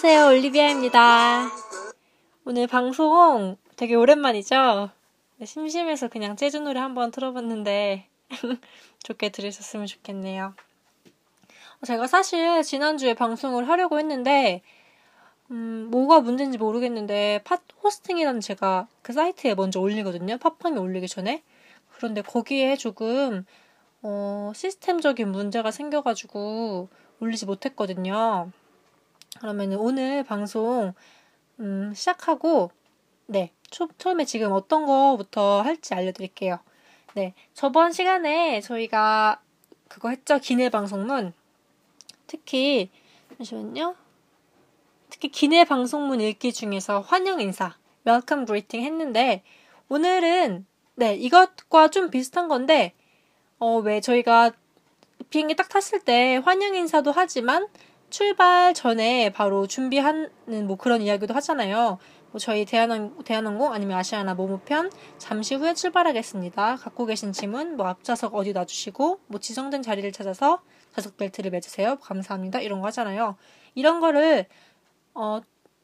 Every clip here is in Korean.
안녕하세요, 올리비아입니다. 오늘 방송 되게 오랜만이죠? 네, 심심해서 그냥 재즈 노래 한번 틀어봤는데 좋게 들으셨으면 좋겠네요. 제가 사실 지난주에 방송을 하려고 했는데 음, 뭐가 문제인지 모르겠는데 팟 호스팅이라는 제가 그 사이트에 먼저 올리거든요. 팟빵에 올리기 전에. 그런데 거기에 조금 어, 시스템적인 문제가 생겨가지고 올리지 못했거든요. 그러면 오늘 방송 음, 시작하고 네 초, 처음에 지금 어떤 거부터 할지 알려드릴게요. 네 저번 시간에 저희가 그거 했죠 기내 방송문 특히 잠시만요. 특히 기내 방송문 읽기 중에서 환영 인사, welcome 했는데 오늘은 네 이것과 좀 비슷한 건데 어 왜 저희가 비행기 딱 탔을 때 환영 인사도 하지만 출발 전에 바로 준비하는 뭐 그런 이야기도 하잖아요. 뭐 저희 대한항, 대한항공 아니면 아시아나 모모편 잠시 후에 출발하겠습니다. 갖고 계신 짐은 뭐 앞좌석 어디 놔주시고 뭐 지정된 자리를 찾아서 좌석 벨트를 매주세요. 감사합니다. 이런 거 하잖아요. 이런 거를 어,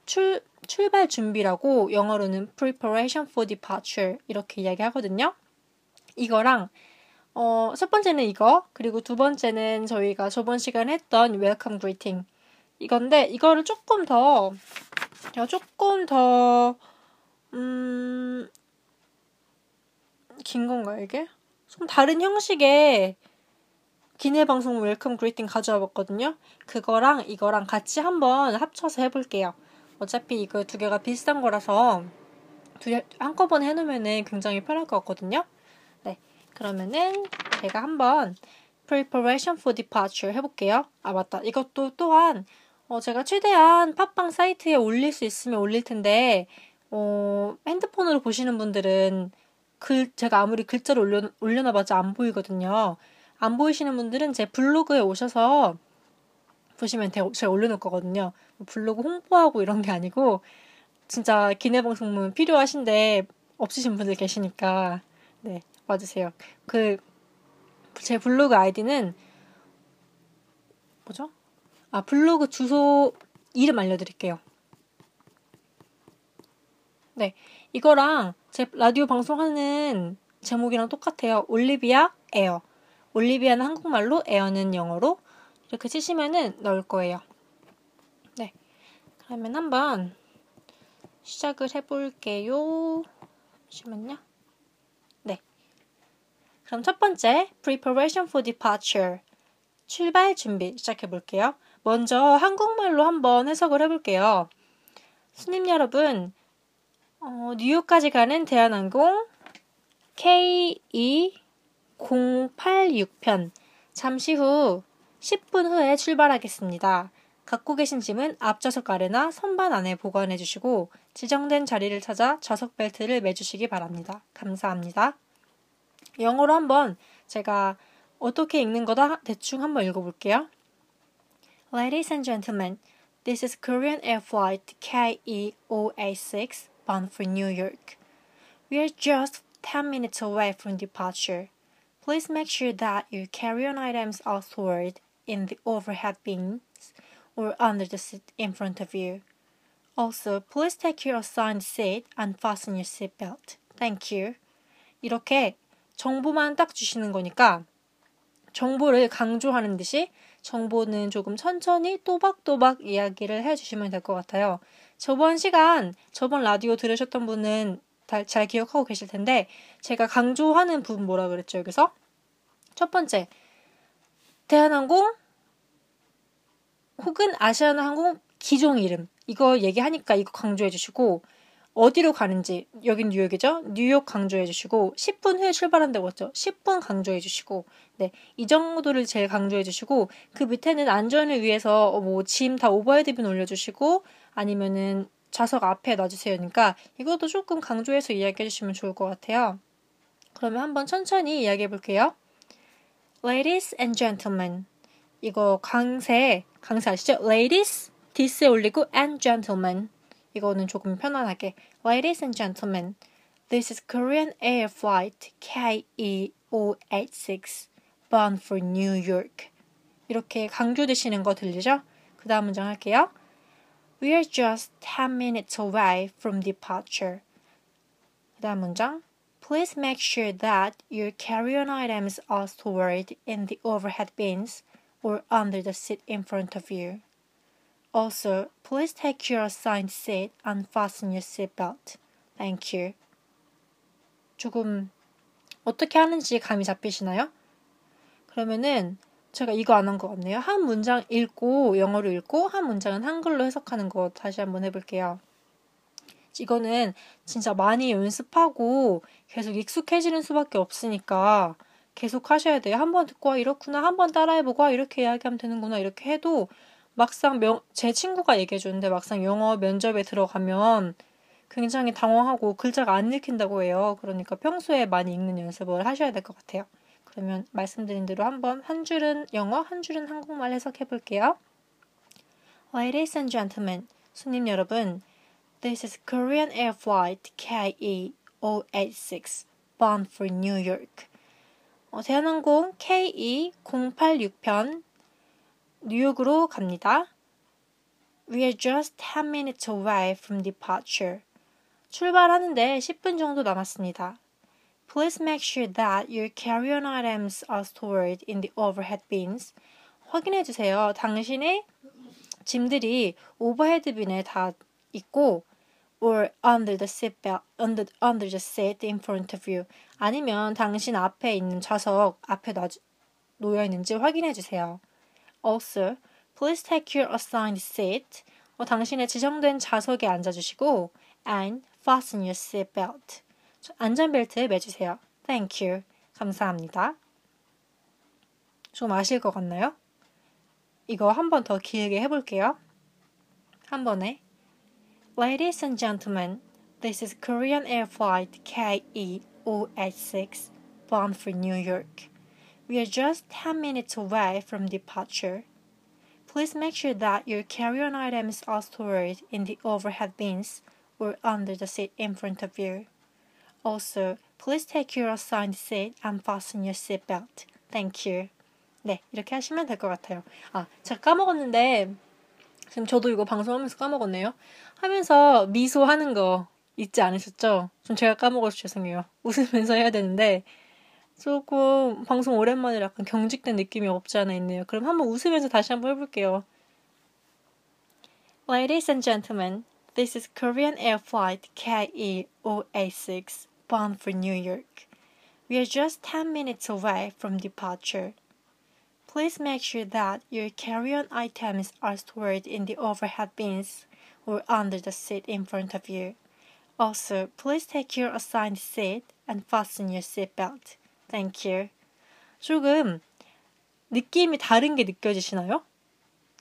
출, 출발 준비라고 영어로는 preparation for departure 이렇게 이야기하거든요. 이거랑 어, 첫 번째는 이거, 그리고 두 번째는 저희가 저번 시간에 했던 welcome greeting. 이건데, 이거를 조금 더, 조금 더, 음, 긴 건가요, 이게? 좀 다른 형식의 기내 방송 welcome greeting 가져와 봤거든요. 그거랑 이거랑 같이 한번 합쳐서 해볼게요. 어차피 이거 두 개가 비슷한 거라서 두 개 한꺼번에 해놓으면 굉장히 편할 것 같거든요. 네, 그러면은 제가 한번 preparation for departure 해볼게요. 아 맞다. 이것도 또한 어, 제가 최대한 팟빵 사이트에 올릴 수 있으면 올릴 텐데 어, 핸드폰으로 보시는 분들은 글 제가 아무리 글자를 올려 올려놔봤자 안 보이거든요. 안 보이시는 분들은 제 블로그에 오셔서 보시면 제가 올려놓을 거거든요. 블로그 홍보하고 이런 게 아니고 진짜 기내 방송문 필요하신데 없으신 분들 계시니까 네 와주세요. 그 제 블로그 아이디는 뭐죠? 아 블로그 주소 이름 알려드릴게요. 네 이거랑 제 라디오 방송하는 제목이랑 똑같아요. 올리비아 에어. 올리비아는 한국말로, 에어는 영어로 이렇게 치시면은 넣을 거예요. 네. 그러면 한번 시작을 해볼게요. 잠시만요. 네. 그럼 첫 번째, preparation for departure. 출발 준비 시작해 볼게요. 먼저 한국말로 한번 해석을 해 볼게요. 손님 여러분, 어, 뉴욕까지 가는 대한항공 K2 086편. 잠시 후 10분 후에 출발하겠습니다. 갖고 계신 짐은 앞좌석 아래나 선반 안에 보관해 주시고 지정된 자리를 찾아 좌석 벨트를 매주시기 바랍니다. 감사합니다. 영어로 한번 제가 어떻게 읽는 거다 대충 한번 읽어볼게요. Ladies and gentlemen, this is Korean Air Flight KE086 bound for New York. We are just 10 minutes away from departure. Please make sure that your carry-on items are stored in the overhead bins or under the seat in front of you. Also, please take your assigned seat and fasten your seatbelt. Thank you. 이렇게 정보만 딱 주시는 거니까 정보를 강조하는 듯이 정보는 조금 천천히 또박또박 이야기를 해주시면 될 것 같아요. 저번 시간, 저번 라디오 들으셨던 분은 잘 기억하고 계실 텐데 제가 강조하는 부분 뭐라 그랬죠 여기서 첫 번째 대한항공 혹은 아시아나항공 기종 이름 이거 얘기하니까 이거 강조해 주시고 어디로 가는지 여긴 뉴욕이죠 뉴욕 강조해 주시고 10분 후에 출발한다고 했죠 10분 강조해 주시고 네 이 정도를 제일 강조해 주시고 그 밑에는 안전을 위해서 뭐 짐 다 오버헤드빈 올려 주시고 아니면은 좌석 앞에 놔 주세요. 그러니까 이것도 조금 강조해서 이야기해 주시면 좋을 것 같아요. 그러면 한번 천천히 이야기해 볼게요. Ladies and gentlemen. 이거 강세, 강세 아시죠? Ladies, this에 올리고 and gentlemen. 이거는 조금 편안하게. Ladies and gentlemen. This is Korean Air Flight KE086 bound for New York. 이렇게 강조되시는 거 들리죠? 그 다음 문장 할게요. We're just 10 minutes away from departure. 그 다음 문장. Please make sure that your carry-on items are stored in the overhead bins or under the seat in front of you. Also, please take your assigned seat and fasten your seatbelt. Thank you. 조금 어떻게 하는지 감이 잡히시나요? 그러면은 제가 이거 안 한 것 같네요. 한 문장 읽고 영어로 읽고 한 문장은 한글로 해석하는 거 다시 한번 해볼게요. 이거는 진짜 많이 연습하고 계속 익숙해지는 수밖에 없으니까 계속 하셔야 돼요. 한 번 듣고 와 이렇구나 한 번 따라해보고 이렇게 이야기하면 되는구나 이렇게 해도 막상 명, 제 친구가 얘기해 주는데 막상 영어 면접에 들어가면 굉장히 당황하고 글자가 안 읽힌다고 해요. 그러니까 평소에 많이 읽는 연습을 하셔야 될 것 같아요. 그러면 말씀드린 대로 한번 한 줄은 영어, 한 줄은 한국말 해석해 볼게요. Ladies and gentlemen, 손님 여러분, this is Korean Air Flight KE086 bound for New York. 어, 대한항공 KE086편 뉴욕으로 갑니다. We are just 10 minutes away from departure. 출발하는데 10분 정도 남았습니다. Please make sure that your carry-on items are stored in the overhead bins. 확인해 주세요. 당신의 짐들이 오버헤드 빈에 다 있고 or under the seat belt, under, under the seat in front of you. 아니면 당신 앞에 있는 좌석 앞에 놓여 있는지 확인해 주세요. Also, please take your assigned seat. 어, 당신의 지정된 좌석에 앉아주시고 and fasten your seat belt. 안전벨트 매주세요. Thank you. 감사합니다. 좀 아실 것 같나요? 이거 한 번 더 길게 해볼게요. 한 번에. Ladies and gentlemen, this is Korean Air Flight KE086 bound for New York. We are just 10 minutes away from departure. Please make sure that your carry-on items are stored in the overhead bins or under the seat in front of you. Also, please take your assigned seat and fasten your seatbelt. Thank you. 네, 이렇게 하시면 될 것 같아요. 아, 제가 까먹었는데, 지금 저도 이거 방송하면서 까먹었네요. 하면서 미소하는 거 잊지 않으셨죠? 좀 제가 까먹어서 죄송해요. 웃으면서 해야 되는데, 조금 방송 오랜만에 약간 경직된 느낌이 없지 않아 있네요. 그럼 한번 웃으면서 다시 한번 해볼게요. Ladies and gentlemen, this is Korean Air Flight KE086 bound for New York. We are just 10 minutes away from departure. Please make sure that your carry-on items are stored in the overhead bins or under the seat in front of you. Also, please take your assigned seat and fasten your seatbelt. Thank you. 조금 느낌이 다른 게 느껴지시나요?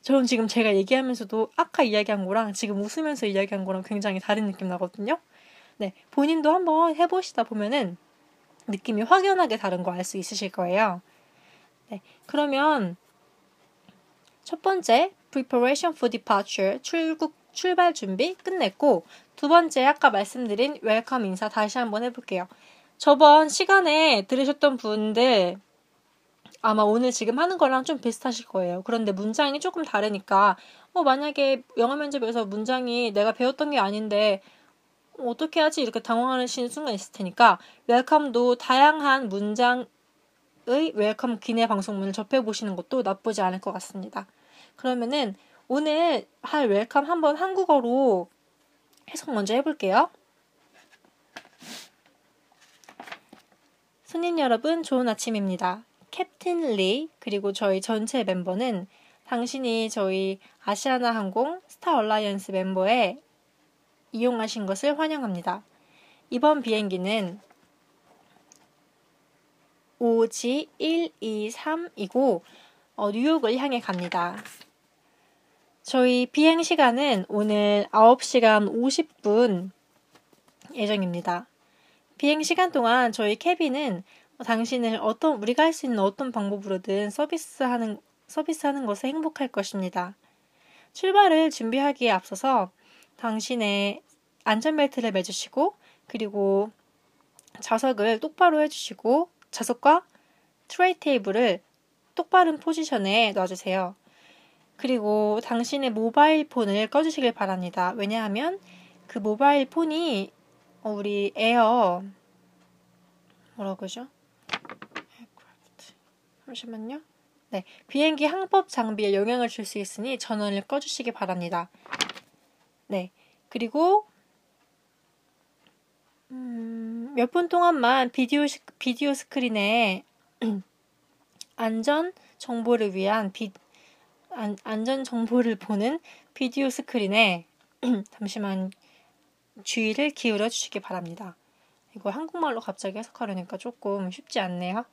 저는 지금 제가 얘기하면서도 아까 이야기한 거랑 지금 웃으면서 이야기한 거랑 굉장히 다른 느낌 나거든요. 네, 본인도 한번 해보시다 보면은 느낌이 확연하게 다른 거 알 수 있으실 거예요. 네, 그러면 첫 번째 preparation for departure 출국 출발 준비 끝냈고 두 번째 아까 말씀드린 welcome 인사 다시 한번 해볼게요. 저번 시간에 들으셨던 분들 아마 오늘 지금 하는 거랑 좀 비슷하실 거예요. 그런데 문장이 조금 다르니까 어 만약에 영어 면접에서 문장이 내가 배웠던 게 아닌데 어떻게 하지 이렇게 당황하시는 순간 있을 테니까 welcome도 다양한 문장의 welcome 기내 방송문을 접해 보시는 것도 나쁘지 않을 것 같습니다. 그러면은 오늘 할 welcome 한번 한국어로 해석 먼저 해볼게요. 손님 여러분, 좋은 아침입니다. Captain 리, 그리고 저희 전체 멤버는 당신이 저희 아시아나 항공 스타 얼라이언스 멤버에 이용하신 것을 환영합니다. 이번 비행기는 OG 123이고 어, 뉴욕을 향해 갑니다. 저희 비행 시간은 오늘 9시간 50분 예정입니다. 비행 시간 동안 저희 캐비는 당신을 어떤 우리가 할 수 있는 어떤 방법으로든 서비스하는 서비스하는 것에 행복할 것입니다. 출발을 준비하기에 앞서서 당신의 안전벨트를 매주시고 그리고 좌석을 똑바로 해주시고 좌석과 tray table을 똑바른 포지션에 놔주세요. 그리고 당신의 mobile phone을 꺼주시길 바랍니다. 왜냐하면 그 mobile phone이 우리 에어 뭐라고 그러죠? 잠시만요. 네, 비행기 항법 장비에 영향을 줄 수 있으니 전원을 꺼주시기 바랍니다. 네, 그리고 음, 몇 분 동안만 비디오, 비디오 스크린에 안전 정보를 위한 비, 안, 안전 정보를 보는 비디오 스크린에 잠시만 주의를 기울여 주시기 바랍니다. 이거 한국말로 갑자기 해석하려니까 조금 쉽지 않네요.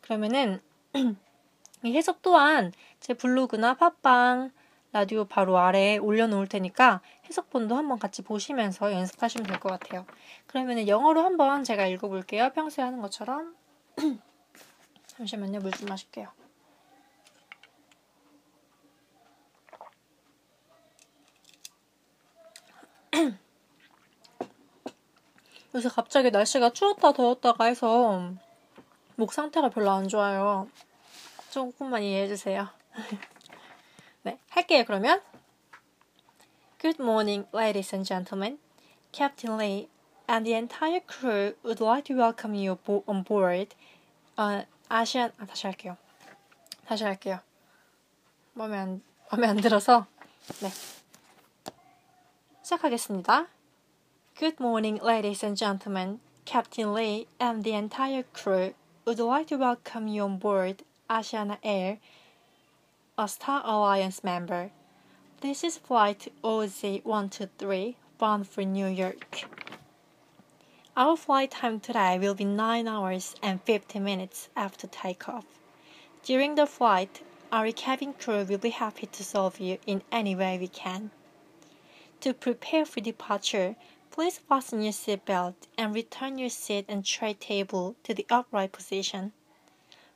그러면은 이 해석 또한 제 블로그나 팟빵, 라디오 바로 아래에 올려놓을 테니까 해석본도 한번 같이 보시면서 연습하시면 될 것 같아요. 그러면 영어로 한번 제가 읽어볼게요. 평소에 하는 것처럼. 잠시만요. 물 좀 마실게요. 요새 갑자기 날씨가 추웠다 더웠다가 해서 목 상태가 별로 안 좋아요. 조금만 이해해주세요. 네, 할게요, 그러면. Good morning, ladies and gentlemen. Captain Lee and the entire crew would like to welcome you on board uh, ASEAN... 아, 다시 할게요. 다시 할게요. 마음에 안, 마음에 안 들어서. 네. 시작하겠습니다. Good morning, ladies and gentlemen. Captain Lee and the entire crew would like to welcome you on board Asiana Air, a Star Alliance member. This is flight OZ123 bound for New York. Our flight time today will be 9 hours and 50 minutes after takeoff. During the flight, our cabin crew will be happy to serve you in any way we can. To prepare for departure, please fasten your seatbelt and return your seat and tray table to the upright position.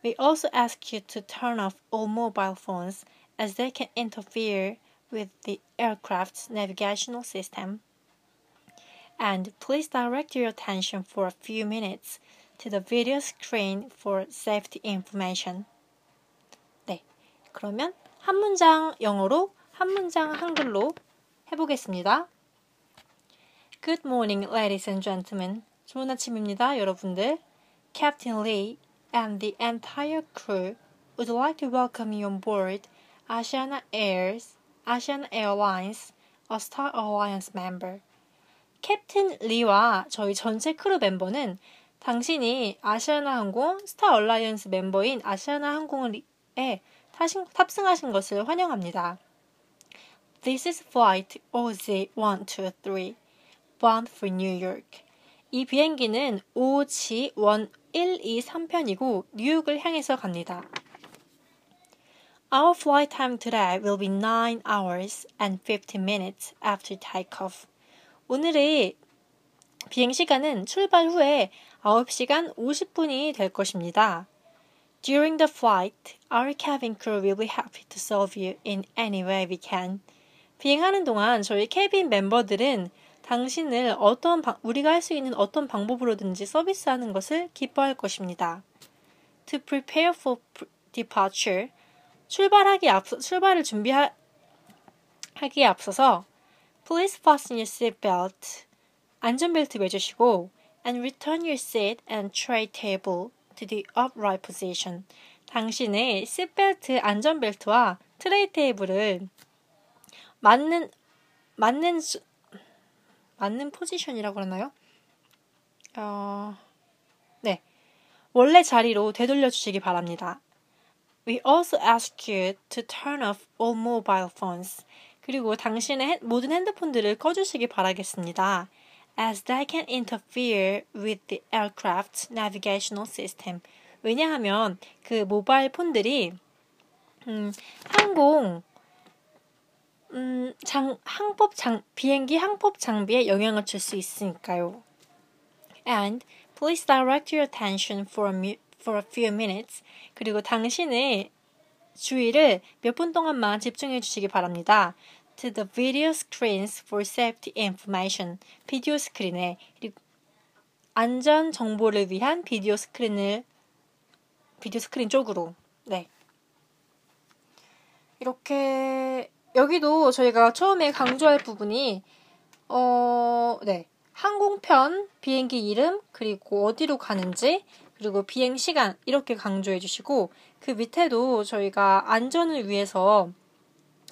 We also ask you to turn off all mobile phones as they can interfere with the aircraft's navigational system. And please direct your attention for a few minutes to the video screen for safety information. 네. 그러면 한 문장 영어로, 한 문장 한글로 해보겠습니다. Good morning, ladies and gentlemen. 좋은 아침입니다, 여러분들. Captain Lee and the entire crew would like to welcome you on board Asiana Air's Asian Airlines, a Star Alliance member. 캡틴 리와 저희 전체 크루 멤버는 당신이 아시아나 항공 스타 얼라이언스 멤버인 아시아나 항공에 탑승하신 것을 환영합니다. This is flight OZ123, bound for New York. 이 비행기는 OG1 1, 2, 3편이고 뉴욕을 향해서 갑니다. Our flight time today will be 9 hours and 50 minutes after takeoff. 오늘의 비행 시간은 출발 후에 9시간 50분이 될 것입니다. During the flight, our cabin crew will be happy to serve you in any way we can. 비행하는 동안 저희 cabin 멤버들은 당신을 어떤 방, 우리가 할 수 있는 어떤 방법으로든지 서비스하는 것을 기뻐할 것입니다. To prepare for departure 출발하기 앞서 출발을 준비하기에 앞서서 Please fasten your seatbelt 안전벨트 매주시고 and return your seat and tray table to the upright position. 당신의 시트벨트 안전벨트와 트레이 테이블을 맞는 맞는 수, 맞는 포지션이라고 그러나요? 어, 네. 원래 자리로 되돌려 주시기 바랍니다. We also ask you to turn off all mobile phones. 그리고 당신의 모든 핸드폰들을 꺼주시기 바라겠습니다. As they can interfere with the aircraft's navigational system. 왜냐하면 그 모바일 폰들이 음, 항공 음, 장, 항법 장, 비행기 항법 장비에 영향을 줄 수 있으니까요. And please direct your attention for a, for a few minutes. 그리고 당신의 주의를 몇 분 동안만 집중해 주시기 바랍니다. To the video screens for safety information. 비디오 스크린에 그리고 안전 정보를 위한 비디오 스크린을 비디오 스크린 쪽으로 네 이렇게 여기도 저희가 처음에 강조할 부분이 어, 네. 항공편, 비행기 이름, 그리고 어디로 가는지, 그리고 비행 시간 이렇게 강조해 주시고 그 밑에도 저희가 안전을 위해서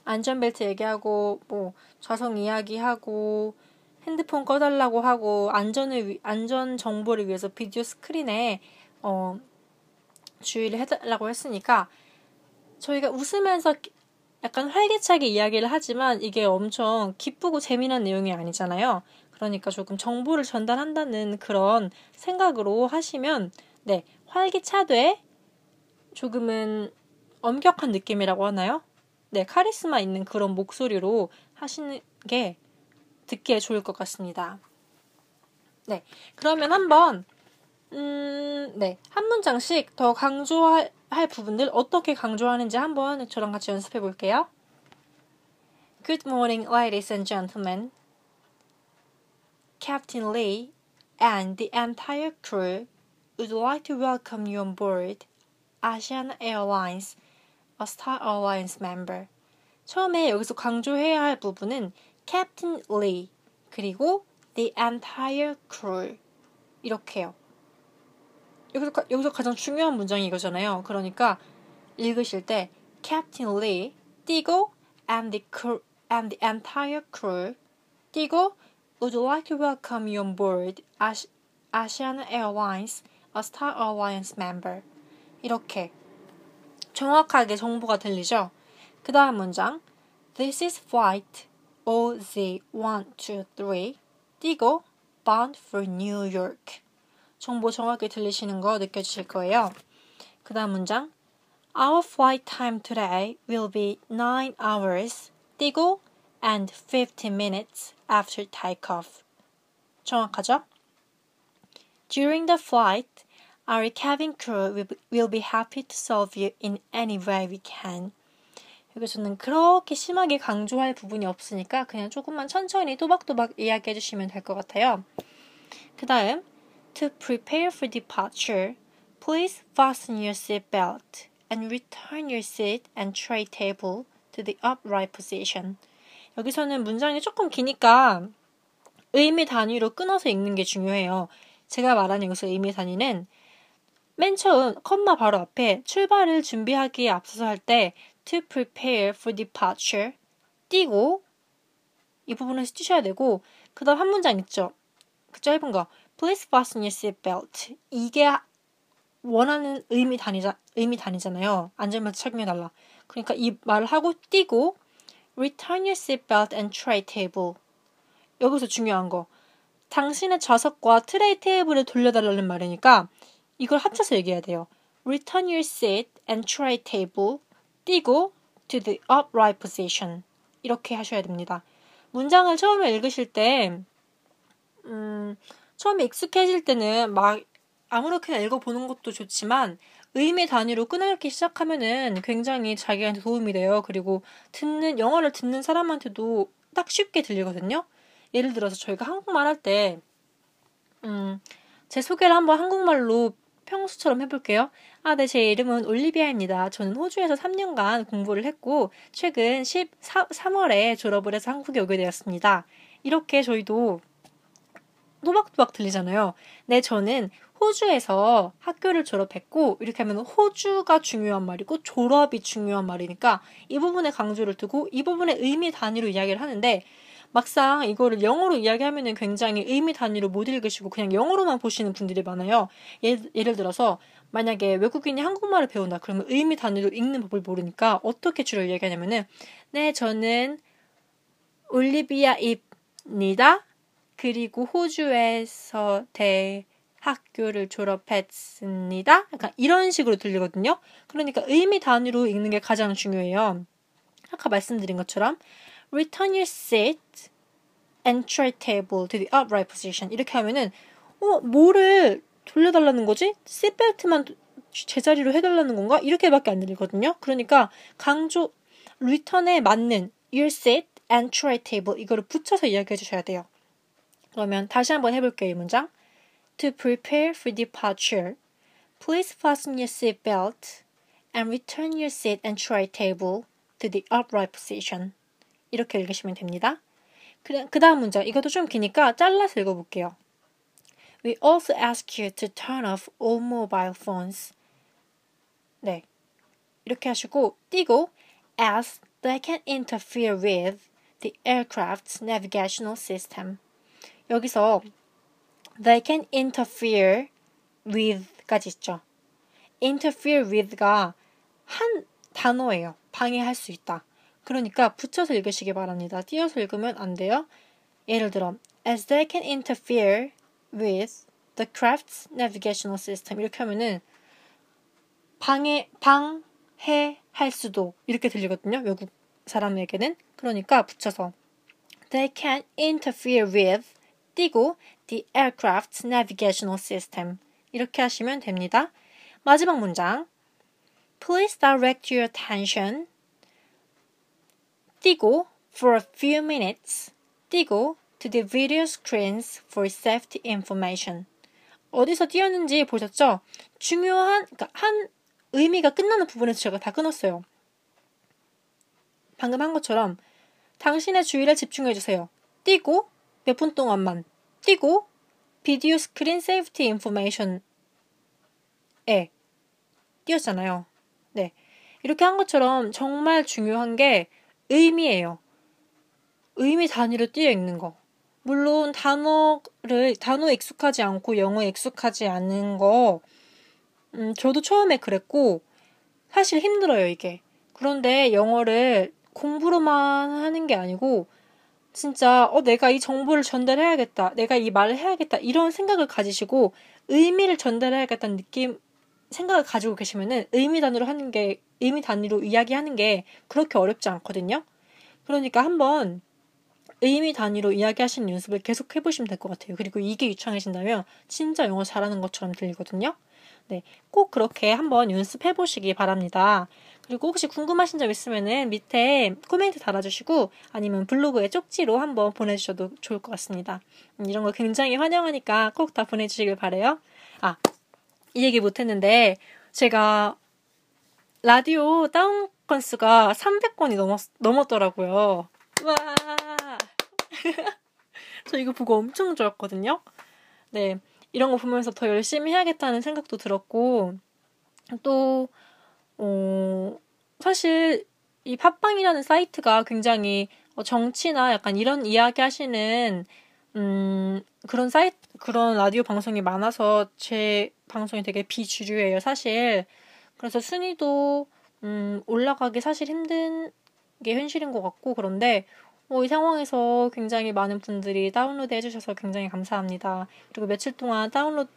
안전벨트 얘기하고 뭐 좌석 이야기하고 핸드폰 꺼달라고 하고 안전을 위, 안전 정보를 위해서 비디오 스크린에 어, 주의를 해달라고 했으니까 저희가 웃으면서 약간 활기차게 이야기를 하지만 이게 엄청 기쁘고 재미난 내용이 아니잖아요. 그러니까 조금 정보를 전달한다는 그런 생각으로 하시면 네 활기차되 조금은 엄격한 느낌이라고 하나요? 네 카리스마 있는 그런 목소리로 하시는 게 듣기에 좋을 것 같습니다. 네 그러면 한번 음, 네. 한 문장씩 더 강조할 할 부분들 어떻게 강조하는지 한번 저랑 같이 연습해 볼게요. Good morning, ladies and gentlemen. Captain Lee and the entire crew would like to welcome you on board Asian Airlines, a Star Alliance member. 처음에 여기서 강조해야 할 부분은 Captain Lee 그리고 the entire crew 이렇게요. 여기서, 여기서 가장 중요한 문장이 이거잖아요. 그러니까 읽으실 때 Captain Lee 띄고 and the crew and the entire crew 띄고 would like to welcome you on board Asian Airlines, a Star Alliance member. 이렇게 정확하게 정보가 들리죠? 그 다음 문장 This is flight OZ123 띄고 bound for New York. 정보 정확히 들리시는 거 느껴지실 거예요. 그 다음 문장 Our flight time today will be 9 hours 띄고 and 15 minutes after takeoff. 정확하죠? During the flight, our cabin crew will be happy to serve you in any way we can. 여기서는 그렇게 심하게 강조할 부분이 없으니까 그냥 조금만 천천히 또박또박 이야기해 주시면 될 것 같아요. 그 다음 To prepare for departure, please fasten your seat belt and return your seat and tray table to the upright position. 여기서는 문장이 조금 기니까 의미 단위로 끊어서 읽는 게 중요해요. 제가 말하는 여기서 의미 단위는 맨 처음 컴마 바로 앞에 출발을 준비하기에 앞서서 할 때 to prepare for departure 띄고 이 부분에서 띄셔야 되고 그 다음 한 문장 있죠. 그 짧은 거 Please fasten your seatbelt. 이게 원하는 의미 단위자, 의미 단위잖아요. 안전벨트 착용해 달라. 그러니까 이 말을 하고 띄고 Return your seatbelt and tray table. 여기서 중요한 거. 당신의 좌석과 트레이 테이블을 돌려달라는 말이니까 이걸 합쳐서 얘기해야 돼요. Return your seat and tray table. 띄고 to the upright position. 이렇게 하셔야 됩니다. 문장을 처음에 읽으실 때, 음, 처음에 익숙해질 때는 막 아무렇게나 읽어보는 것도 좋지만 의미 단위로 끊어읽기 시작하면은 굉장히 자기한테 도움이 돼요. 그리고 듣는 영어를 듣는 사람한테도 딱 쉽게 들리거든요. 예를 들어서 저희가 한국말 할 때, 음, 제 소개를 한번 한국말로 평소처럼 해볼게요. 아, 네, 제 이름은 올리비아입니다. 저는 호주에서 3년간 공부를 했고, 최근 14, 3월에 졸업을 해서 한국에 오게 되었습니다. 이렇게 저희도 또박또박 들리잖아요. 네, 저는 호주에서 학교를 졸업했고, 이렇게 하면 호주가 중요한 말이고, 졸업이 중요한 말이니까, 이 부분에 강조를 두고, 이 부분의 의미 단위로 이야기를 하는데, 막상 이거를 영어로 이야기하면은 굉장히 의미 단위로 못 읽으시고 그냥 영어로만 보시는 분들이 많아요. 예를, 예를 들어서 만약에 외국인이 한국말을 배운다 그러면 의미 단위로 읽는 법을 모르니까 어떻게 주로 이야기하냐면은 네 저는 올리비아입니다. 그리고 호주에서 대학교를 졸업했습니다. 약간 이런 식으로 들리거든요. 그러니까 의미 단위로 읽는 게 가장 중요해요. 아까 말씀드린 것처럼 return your seat and tray table to the upright position 이렇게 하면은 어 뭐를 돌려달라는 거지? 시트벨트만 제자리로 해달라는 건가? 이렇게밖에 안 들리거든요. 그러니까 강조 return에 맞는 your seat and tray table 이거를 붙여서 이야기해 주셔야 돼요. 그러면 다시 한번 해볼게요, 이 문장. To prepare for departure, please fasten your seat belt and return your seat and tray table to the upright position. 이렇게 읽으시면 됩니다. 그, 그 다음 문장. 이것도 좀 기니까 잘라서 읽어볼게요. We also ask you to turn off all mobile phones. 네. 이렇게 하시고 띄고 as they can interfere with the aircraft's navigational system. 여기서 they can interfere with까지 있죠. interfere with가 한 단어예요. 방해할 수 있다. 그러니까 붙여서 읽으시기 바랍니다. 띄어서 읽으면 안 돼요. 예를 들어 as they can interfere with the craft's navigational system 이렇게 하면은 방해 방해 할 수도 이렇게 들리거든요. 외국 사람에게는 그러니까 붙여서 they can interfere with 띄고 the aircraft's navigational system 이렇게 하시면 됩니다. 마지막 문장 Please direct your attention 띄고 for a few minutes 띄고 to the video screens for safety information 어디서 띄었는지 보셨죠? 중요한 그러니까 한 의미가 끝나는 부분에서 제가 다 끊었어요. 방금 한 것처럼 당신의 주의를 집중해 주세요. 띄고 몇 분 동안만 띄고 비디오 스크린 safety information에 띄었잖아요. 네. 이렇게 한 것처럼 정말 중요한 게 의미예요. 의미 단위로 띄어 있는 거. 물론 단어를 단어에 익숙하지 않고 영어에 익숙하지 않은 거 음, 저도 처음에 그랬고 사실 힘들어요, 이게. 그런데 영어를 공부로만 하는 게 아니고 진짜 어 내가 이 정보를 전달해야겠다. 내가 이 말을 해야겠다. 이런 생각을 가지시고 의미를 전달해야겠다는 느낌 생각을 가지고 계시면은 의미 단위로 하는 게 의미 단위로 이야기하는 게 그렇게 어렵지 않거든요. 그러니까 한번 의미 단위로 이야기하시는 연습을 계속 해보시면 될 것 같아요. 그리고 이게 유창해진다면 진짜 영어 잘하는 것처럼 들리거든요. 네, 꼭 그렇게 한번 연습해 보시기 바랍니다. 그리고 혹시 궁금하신 점 있으면은 밑에 코멘트 달아주시고 아니면 블로그에 쪽지로 한번 보내주셔도 좋을 것 같습니다. 음, 이런 거 굉장히 환영하니까 꼭 다 보내주시길 바래요. 아, 이 얘기 못했는데 제가 라디오 다운 건수가 300건이 넘었, 넘었더라고요. 와. 저 이거 보고 엄청 좋았거든요. 네. 이런 거 보면서 더 열심히 해야겠다는 생각도 들었고, 또, 어, 사실 이 팟빵이라는 사이트가 굉장히 어, 정치나 약간 이런 이야기 하시는, 음, 그런 사이트, 그런 라디오 방송이 많아서 제 방송이 되게 비주류예요, 사실. 그래서 순위도, 음, 올라가기 사실 힘든 게 현실인 것 같고, 그런데 어, 이 상황에서 굉장히 많은 분들이 다운로드 해주셔서 굉장히 감사합니다. 그리고 며칠 동안 다운로드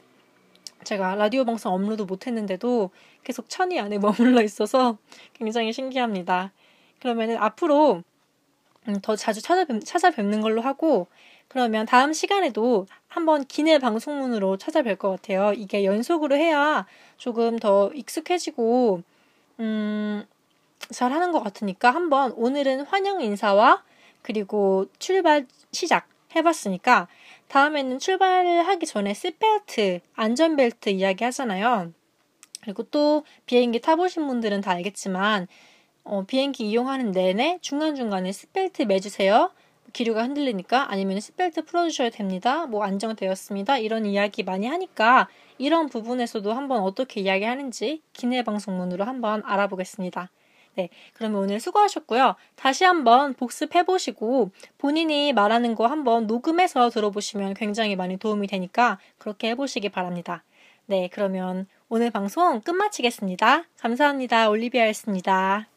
제가 라디오 방송 업로드 못했는데도 계속 천위 안에 머물러 있어서 굉장히 신기합니다. 그러면은 앞으로 음, 더 자주 찾아뵙, 찾아뵙는 걸로 하고 그러면 다음 시간에도 한번 기내 방송문으로 찾아뵐 것 같아요. 이게 연속으로 해야 조금 더 익숙해지고 음, 잘 하는 것 같으니까 한번 오늘은 환영 인사와 그리고 출발 시작 해봤으니까 다음에는 출발을 하기 전에 시벨트, 안전벨트 이야기 하잖아요. 그리고 또 비행기 타보신 분들은 다 알겠지만 어, 비행기 이용하는 내내 중간중간에 시벨트 매주세요. 기류가 흔들리니까 아니면 시벨트 풀어주셔야 됩니다. 뭐 안정되었습니다. 이런 이야기 많이 하니까 이런 부분에서도 한번 어떻게 이야기하는지 기내 방송문으로 한번 알아보겠습니다. 네, 그러면 오늘 수고하셨고요. 다시 한번 복습해보시고 본인이 말하는 거 한번 녹음해서 들어보시면 굉장히 많이 도움이 되니까 그렇게 해보시기 바랍니다. 네, 그러면 오늘 방송 끝마치겠습니다. 감사합니다. 올리비아였습니다.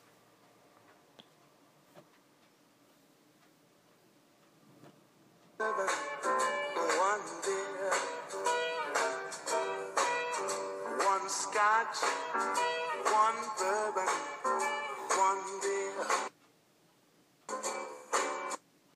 one